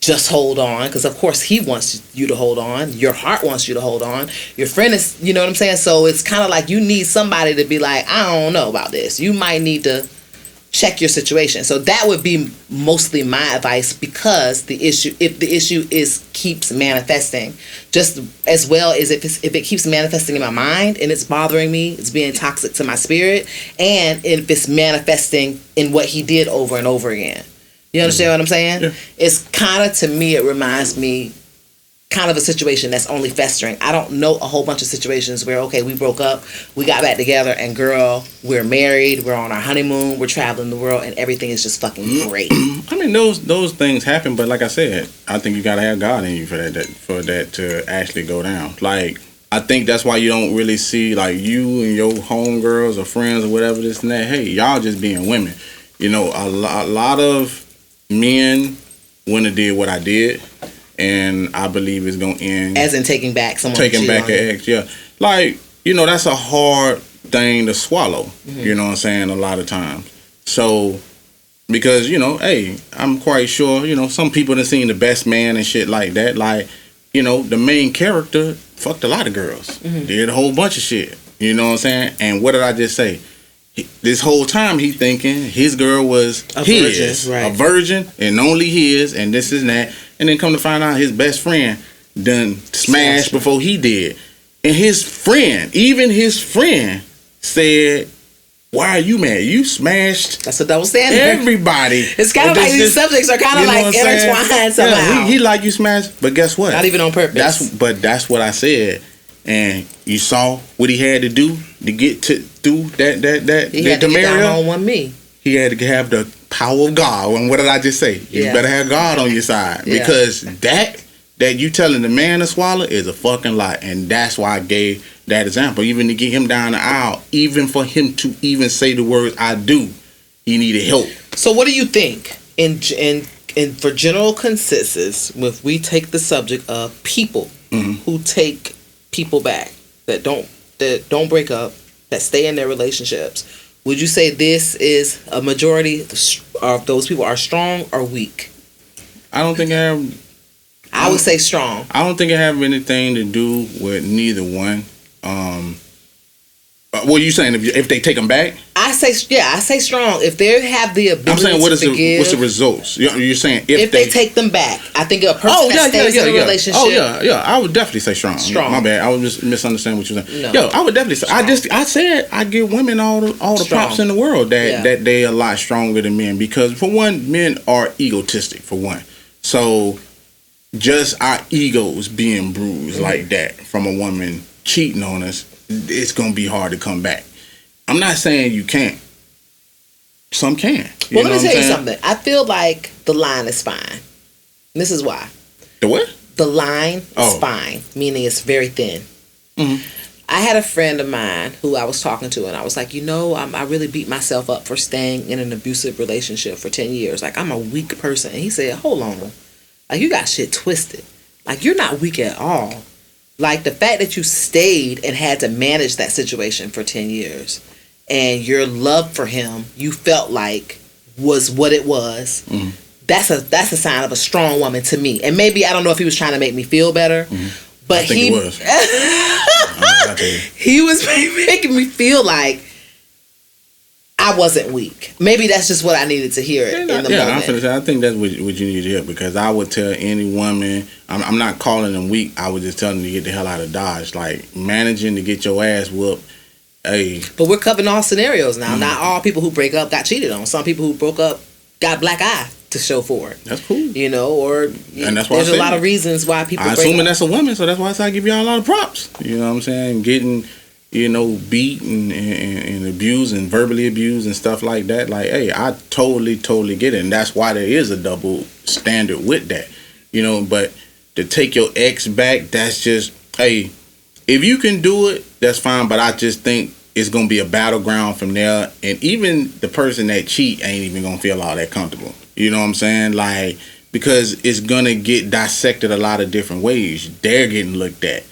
just hold on because of course he wants you to hold on. Your heart wants you to hold on. Your friend is you know what i'm saying? So it's kind of like you need somebody to be like i don't know about this. You might need to check your situation. So that would be mostly my advice because the issue if the issue is keeps manifesting just as well as if it's, if it keeps manifesting in my mind and it's bothering me it's being toxic to my spirit and if it's manifesting in what he did over and over again. You understand mm-hmm. what i'm saying? Yeah. it's kind of to me it reminds me kind of a situation that's only festering. I don't know a whole bunch of situations where okay, we broke up, we got back together, and girl, we're married, we're on our honeymoon, we're traveling the world, and everything is just fucking mm-hmm. great. I mean, those those things happen, but like I said, I think you gotta have God in you for that, that for that to actually go down. Like I think that's why you don't really see like you and your homegirls or friends or whatever this and that. Hey, y'all just being women. You know, a, lo- a lot of men wouldn't have did what I did, and I believe it's gonna end As in taking back someone taking back an ex. Yeah, like you know, that's a hard thing to swallow. Mm-hmm. You know what I'm saying? A lot of times. So because you know, hey, I'm quite sure you know some people have seen the best man and shit like that. Like you know, the main character fucked a lot of girls, Mm-hmm. did a whole bunch of shit. You know what I'm saying? And what did I just say? This whole time he thinking his girl was A his, virgin, right. a virgin, and only his, and this is that. And then come to find out his best friend done smashed before he did. And his friend, even his friend, said, Why are you mad? You smashed That's what a double standard. everybody. *laughs* It's kinda like this- these subjects are you know like saying? intertwined somehow. Yeah, he, he like you smashed, but guess what? Not even on purpose. That's but that's what I said. And you saw what he had to do to get to through that that that he that had to get Demario. down on one me. He had to have the power of God. And what did I just say? You Yeah. better have God on your side Yeah. because that that you telling the man to swallow is a fucking lie, and that's why I gave that example. Even to get him down the aisle, even for him to even say the words "I do," he needed help. So what do you think in in in for general consensus if we take the subject of people Mhm. who take people back that don't that don't break up that stay in their relationships would you say this is a majority of those people are strong or weak I don't think I have i would say strong I don't think it have anything to do with neither one. Um, uh, what are you saying? If, you, if they take them back, i say yeah i say strong if they have the ability I'm saying what to the what's the results? You're, you're saying if, if they, take them back i think a person Oh that yeah, yeah, stays yeah, in a yeah. relationship Oh yeah, yeah. I would definitely say strong. Strong. My bad. I was just misunderstanding what you were saying. No. Yo, I would definitely say. I just I said I give women all the all the Strong. props in the world that Yeah. that they are a lot stronger than men because for one, men are egotistic for one. So just our egos being bruised Mm-hmm. like that from a woman cheating on us, it's gonna be hard to come back. I'm not saying you can't. Some can. You well know let me tell you saying? something i feel like the line is fine this is why The what? the line Oh. is fine, meaning it's very thin. Mhm. I had a friend of mine who I was talking to, and I was like, you know, I'm, I really beat myself up for staying in an abusive relationship for 10 years. Like, I'm a weak person. And he said, hold on. Like, you got shit twisted. Like, you're not weak at all. Like, the fact that you stayed and had to manage that situation for 10 years, and your love for him, you felt like was what it was. Mhm. That's a that's a sign of a strong woman to me. And maybe I don't know if he was trying to make me feel better, but I think he was. I tell you. he was *laughs* *laughs* making me feel like I wasn't weak. Maybe that's just what I needed to hear in the yeah, I'm moment. finna say, I think that's what, what you need to hear because I would tell any woman, I'm, I'm not calling them weak. I would just tell them to get the hell out of Dodge. Like managing to get your ass whooped. Hey, But we're covering all scenarios Mm. now. Not all people who break up got cheated on. Some people who broke up got black eye to show for it. that's cool. You know, or And that's why there's a lot of reasons why people I break assuming up. that's a woman, so that's why I say I give y'all a lot of props. You know what I'm saying? Getting, you know, beat and, and, and abused and verbally abused and stuff like that. Like, hey, I totally, totally get it. And that's why there is a double standard with that. You know, but to take your ex back, that's just, hey, if you can do it, that's fine. But I just think it's gonna be a battleground from there. And even the person that cheat ain't even gonna feel all that comfortable. You know what I'm saying? Like because it's gonna get dissected a lot of different ways. They're getting looked at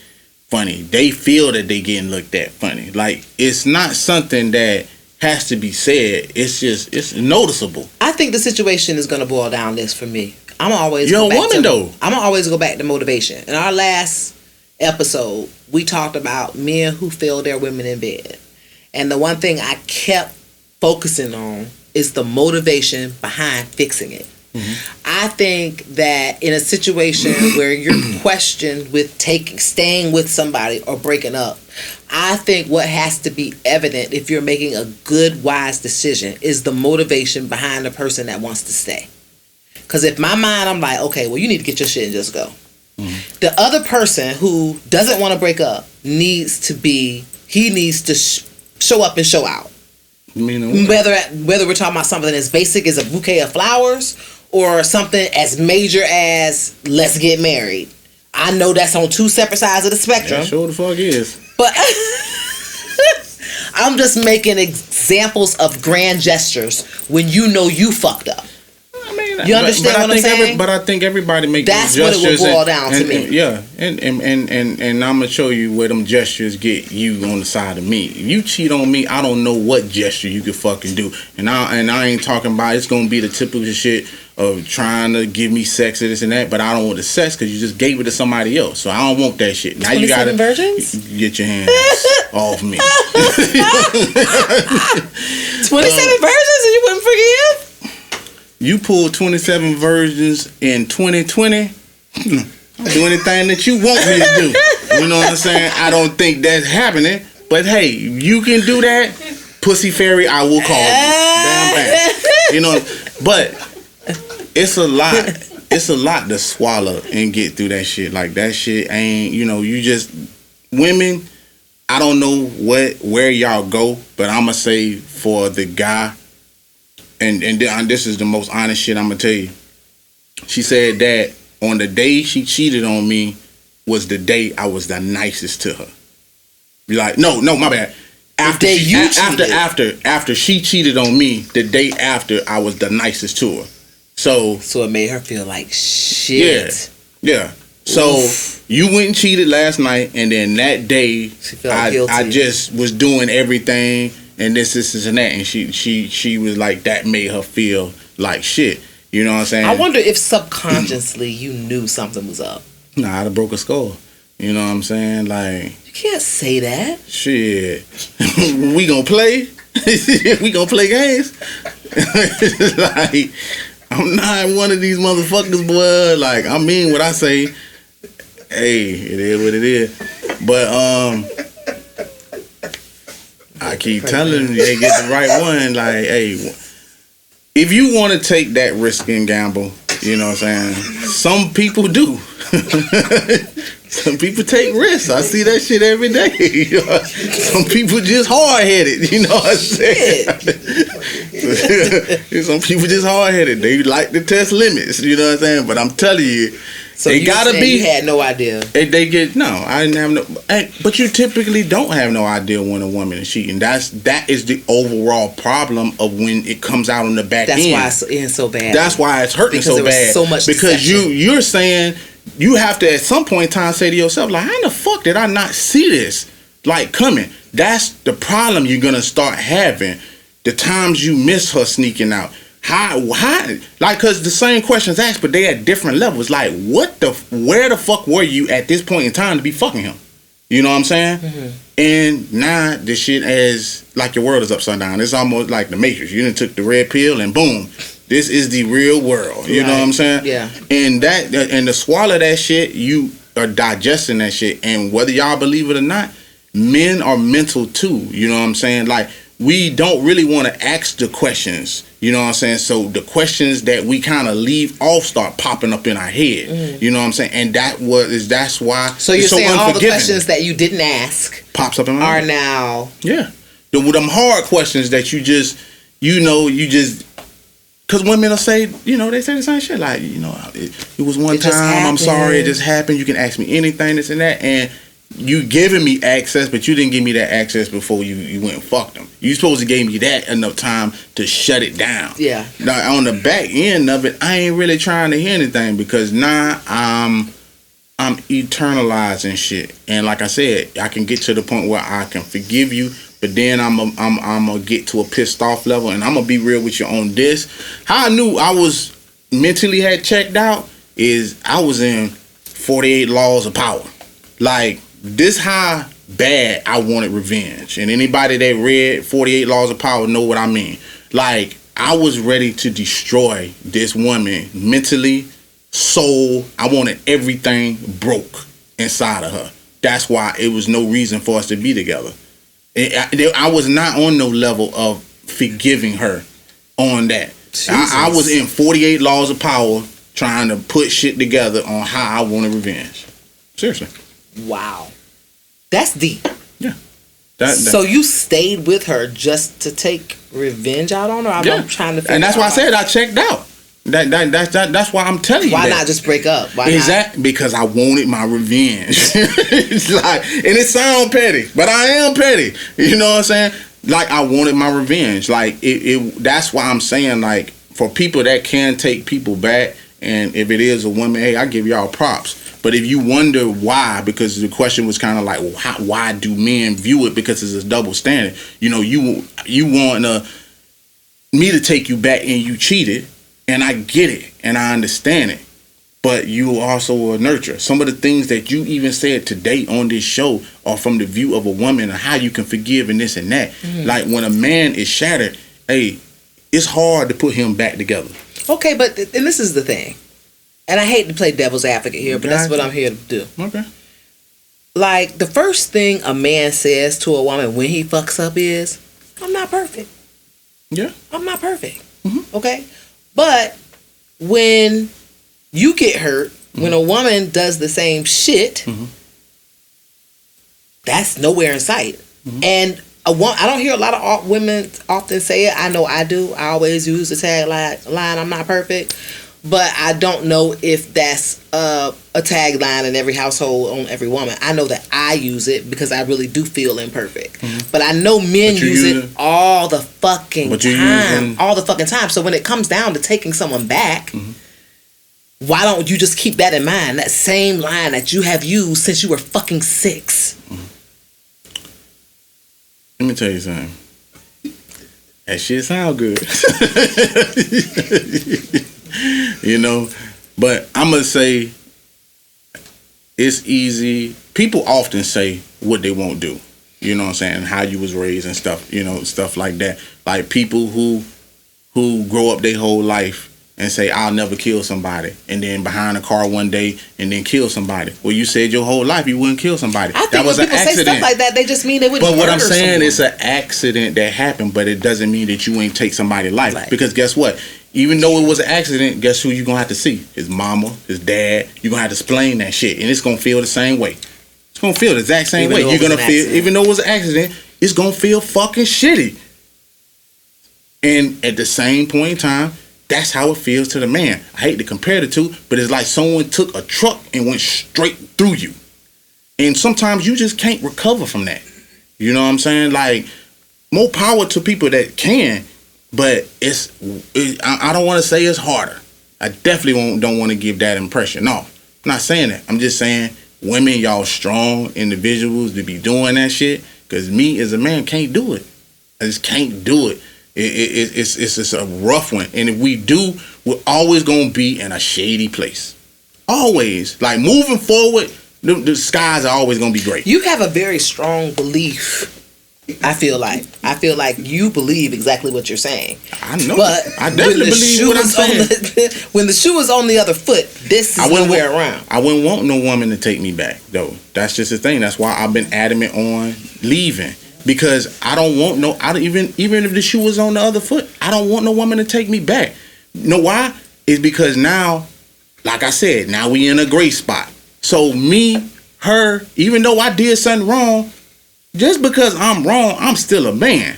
funny. They feel that they getting looked at funny. Like it's not something that has to be said. It's just it's noticeable. I think the situation is going to boil down this for me. I'm always You're go a back woman, to, though. I'm always go back to motivation. In our last episode, we talked about men who fail their women in bed, and the one thing I kept focusing on is the motivation behind fixing it. Mm-hmm. I think that in a situation *clears throat* where you're questioned with taking staying with somebody or breaking up, I think what has to be evident if you're making a good wise decision is the motivation behind the person that wants to stay. Cuz if my mind I'm like, okay, well you need to get your shit and just go. The other person who doesn't want to break up needs to be he needs to sh- show up and show out You mean whether whether we're talking about something as basic as a bouquet of flowers or something as major as let's get married. I know that's on two separate sides of the spectrum, yeah, sure the fuck is. but *laughs* I'm just making examples of grand gestures when you know you fucked up. I mean, You understand I what I'm think saying? but I think everybody makes That's what it would boil and- down to and- me. and- yeah, and and, and and and I'm gonna show you where them gestures get you on the side of me. If you cheat on me, I don't know what gesture you could fucking do, and I and I ain't talking about it's gonna be the typical shit of trying to give me sex or this and that, but I don't want the sex because you just gave it to somebody else, so I don't want that shit. Now you gotta 27 virgins? get your hands *laughs* off me. *laughs* 27 uh, versions and you wouldn't forgive? You pulled 27 versions in 2020. *laughs* Do anything that you want me to do. You know what I'm saying? I don't think that's happening. But hey, you can do that. Pussy fairy, I will call you. Damn bad. You know, but it's a lot. *laughs* It's a lot to swallow and get through that shit. Like that shit ain't. You know, you just women. I don't know what where y'all go, but I'ma say for the guy, and and th- this is the most honest shit I'm gonna tell you. She said that on the day she cheated on me was the day I was the nicest to her. Be like, no, no, my bad. After day she- after after after she cheated on me, the day after I was the nicest to her. So So it made her feel like shit. yeah. yeah. So Oof. you went and cheated last night, and then that day, I, guilty. I just was doing everything, and this, this, this, and that, and she, she, she was like that made her feel like shit. You know what I'm saying? I wonder if subconsciously you knew something was up. Nah, I'd have broke a skull. You know what I'm saying? Like You can't say that. shit, *laughs* we gonna play. *laughs* we gonna play games. *laughs* like I'm not one of these motherfuckers, boy. Like I mean what I say. Hey, it is what it is. But um, I keep telling you, they get the right one. Like, hey, if you want to take that risk and gamble, you know what I'm saying. Some people do. *laughs* Some people take risks. I see that shit every day. *laughs* Some people just hard headed. You know what I'm saying? *laughs* Some people just hard headed. They like to test limits. You know what I'm saying? But I'm telling you, So They you gotta be- You had no idea. they, they get no. I didn't have no. hey, But you typically don't have no idea when a woman is cheating. That's that is the overall problem of when it comes out on the back That's end. why it's in so bad. That's why it's hurting Because so bad. so much because you deception. you're saying you have to at some point in time say to yourself like, how the fuck did I not see this like coming? That's the problem you're gonna start having. The times you miss her sneaking out. How how like cause the same questions asked, but they at different levels. Like what the where the fuck were you at this point in time to be fucking him? You know what I'm saying? Mm-hmm. And now the shit is like your world is upside down. It's almost like the Matrix. You done took the red pill and boom, this is the real world. You know what I'm saying? Yeah. And that and to swallow that shit, you are digesting that shit. And whether y'all believe it or not, men are mental too. You know what I'm saying? Like we don't really want to ask the questions. You know what I'm saying? So the questions that we kind of leave off start popping up in our head. Mm. You know what I'm saying? And that was is that's why. So you're saying all the questions that you didn't ask pops up in my are now Yeah. The with them hard questions that you just you know, you just cause women will say, you know, they say the same shit. Like, you know, it, it was one It time, I'm sorry, it just happened. You can ask me anything, this and that. And you giving me access, but you didn't give me that access before you, you went and fucked them. You supposed to give me that enough time to shut it down. Yeah. Now on the back end of it, I ain't really trying to hear anything because now I'm I'm eternalizing shit. And like I said, I can get to the point where I can forgive you, but then I'm a, I'm I'm gonna get to a pissed off level, and I'm gonna be real with you on this. How I knew I was mentally had checked out is I was in 48 Laws of Power. Like this how bad I wanted revenge. And anybody that read 48 Laws of Power know what I mean. Like I was ready to destroy this woman mentally, soul. I wanted everything broke inside of her. That's why it was no reason for us to be together. It- I, I was not on no level of forgiving her on that. I, I was in 48 Laws of Power trying to put shit together on how I wanted revenge. Seriously. wow. That's deep. That, that- So you stayed with her just to take revenge out on her? I'm, I'm trying to figure and that's why I said I checked out. That, that, that, that that's why I'm telling you. Why not just break up? Why Exactly because I wanted my revenge. *laughs* it's like, and it sounds petty, but I am petty. You know what I'm saying? Like I wanted my revenge. Like it, it. That's why I'm saying like for people that can take people back, and if it is a woman, hey, I give y'all props. But if you wonder why, because the question was kind of like, well, how, why do men view it? Because it's a double standard. You know, you you want to me to take you back and you cheated, and I get it and I understand it. But you also a nurturer. Some of the things that you even said today on this show are from the view of a woman and how you can forgive and this and that. Mm-hmm. Like when a man is shattered, hey, it's hard to put him back together. Okay, but th- and this is the thing. And I hate to play devil's advocate here, but that's what I'm here to do. Okay. Like the first thing a man says to a woman when he fucks up is, "I'm not perfect. Yeah. I'm not perfect." Mm-hmm. Okay, but when you get hurt, mm-hmm. when a woman does the same shit, mm-hmm. that's nowhere in sight. And a one, I don't hear a lot of women often say it. I know I do. I always use the tagline, line, "I'm not perfect," but I don't know if that's uh, a tagline in every household on every woman. I know that I use it because I really do feel imperfect. But I know men use use it all the fucking time, all the fucking time. So when it comes down to taking someone back. Why don't you just keep that in mind? That same line that you have used since you were fucking six. Let me tell you something. That shit sound good. *laughs* *laughs* you know, but I'm gonna say it's easy. People often say what they won't do. You know what I'm saying? How you was raised and stuff. You know, stuff like that. Like people who who grow up their whole life and say I'll never kill somebody, and then behind a car one day and then kill somebody. Well, you said your whole life you wouldn't kill somebody. I think that was when people say stuff like that, they just mean they wouldn't. But what I'm saying someone. is an accident that happened, but it doesn't mean that you ain't take somebody's life. Because guess what? Even though it was an accident, guess who you're gonna have to see? His mama, his dad. You're gonna have to explain that shit. And it's gonna feel the same way. It's gonna feel the exact same Even way. You're gonna feel accident. even though it was an accident, it's gonna feel fucking shitty. And at the same point in time, that's how it feels to the man. I hate to compare the two, but it's like someone took a truck and went straight through you. And sometimes you just can't recover from that. You know what I'm saying? Like, more power to people that can, but it's, it, I, I don't want to say it's harder. I definitely don't want to give that impression. No, I'm not saying that. I'm just saying women, y'all strong individuals to be doing that shit. Cause me as a man can't do it. I just can't do it. It, it, it it's it's just a rough one. And if we do, we're always gonna be in a shady place. Always. Like moving forward, the, the skies are always gonna be great. you have a very strong belief. I feel like I feel like you believe exactly what you're saying. I know. But I definitely the believe what I'm saying. the, *laughs* when the shoe is on the other foot, this is I wouldn't nowhere want, around. I wouldn't want no woman to take me back though. That's just the thing. That's why I've been adamant on leaving because I don't want no. I don't even even if the shoe was on the other foot, I don't want no woman to take me back. You know why? Is because now, like I said, now we in a gray spot. So me, her, even though I did something wrong, just because I'm wrong, I'm still a man.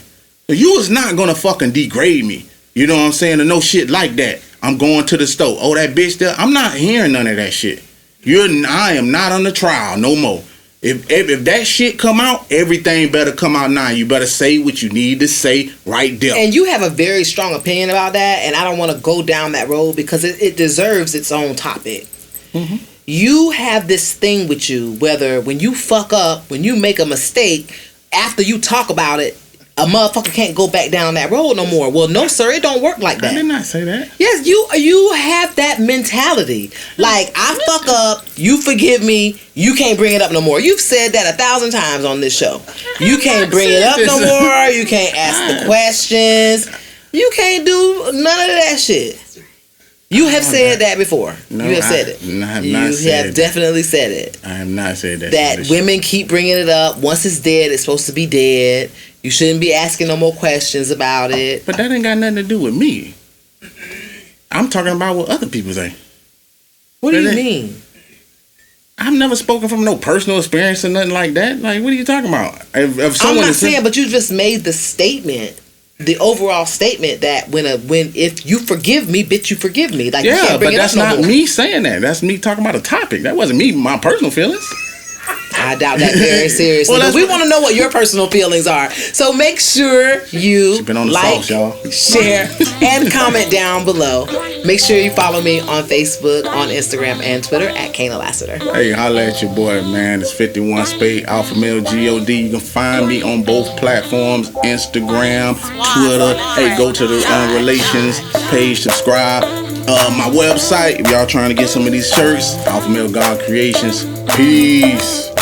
You is not gonna fucking degrade me. You know what I'm saying? Or no shit like that. I'm going to the store. Oh, that bitch there. I'm not hearing none of that shit. You're I am not on the trial no more. If, if if that shit come out, everything better come out now. You better say what you need to say right there. And you have a very strong opinion about that, and I don't want to go down that road because it, it deserves its own topic. Mm-hmm. You have this thing with you, whether when you fuck up, when you make a mistake, after you talk about it, a motherfucker can't go back down that road no more. Well, no, sir, it don't work like that. I did not say that. Yes, you you have that mentality. Like I fuck up, you forgive me, you can't bring it up no more. You've said that a thousand times on this show. You can't bring it up no more. You can't ask the *laughs* questions. You can't do none of that shit. You have said that before. No, you have I- said it. no, I have you have that. definitely said it. I have not said that. That women keep bringing it up. Once it's dead, it's supposed to be dead. You shouldn't be asking no more questions about oh, it. But that ain't got nothing to do with me. I'm talking about what other people say. What do you Really? mean? I've never spoken from no personal experience or nothing like that. Like, what are you talking about? If, if I'm not saying, but you just made the statement, the overall statement that when a when if you forgive me, bitch, you forgive me. Like yeah, but that's no not more. me saying that. That's me talking about a topic. That wasn't me, my personal feelings. I doubt that very *laughs* seriously. Well, but we want to know what your personal feelings are. So make sure you been on the like, sauce, y'all. share, *laughs* and comment down below. Make sure you follow me on Facebook, on Instagram, and Twitter at Kaynah Lassiter. Hey, holla at your boy, man. It's 51 Spade Alpha Male God. You can find me on both platforms Instagram, Twitter. Hey, go to the um, relations page, subscribe. Uh, my website, if y'all trying to get some of these shirts, Alpha Male God Creations. Peace.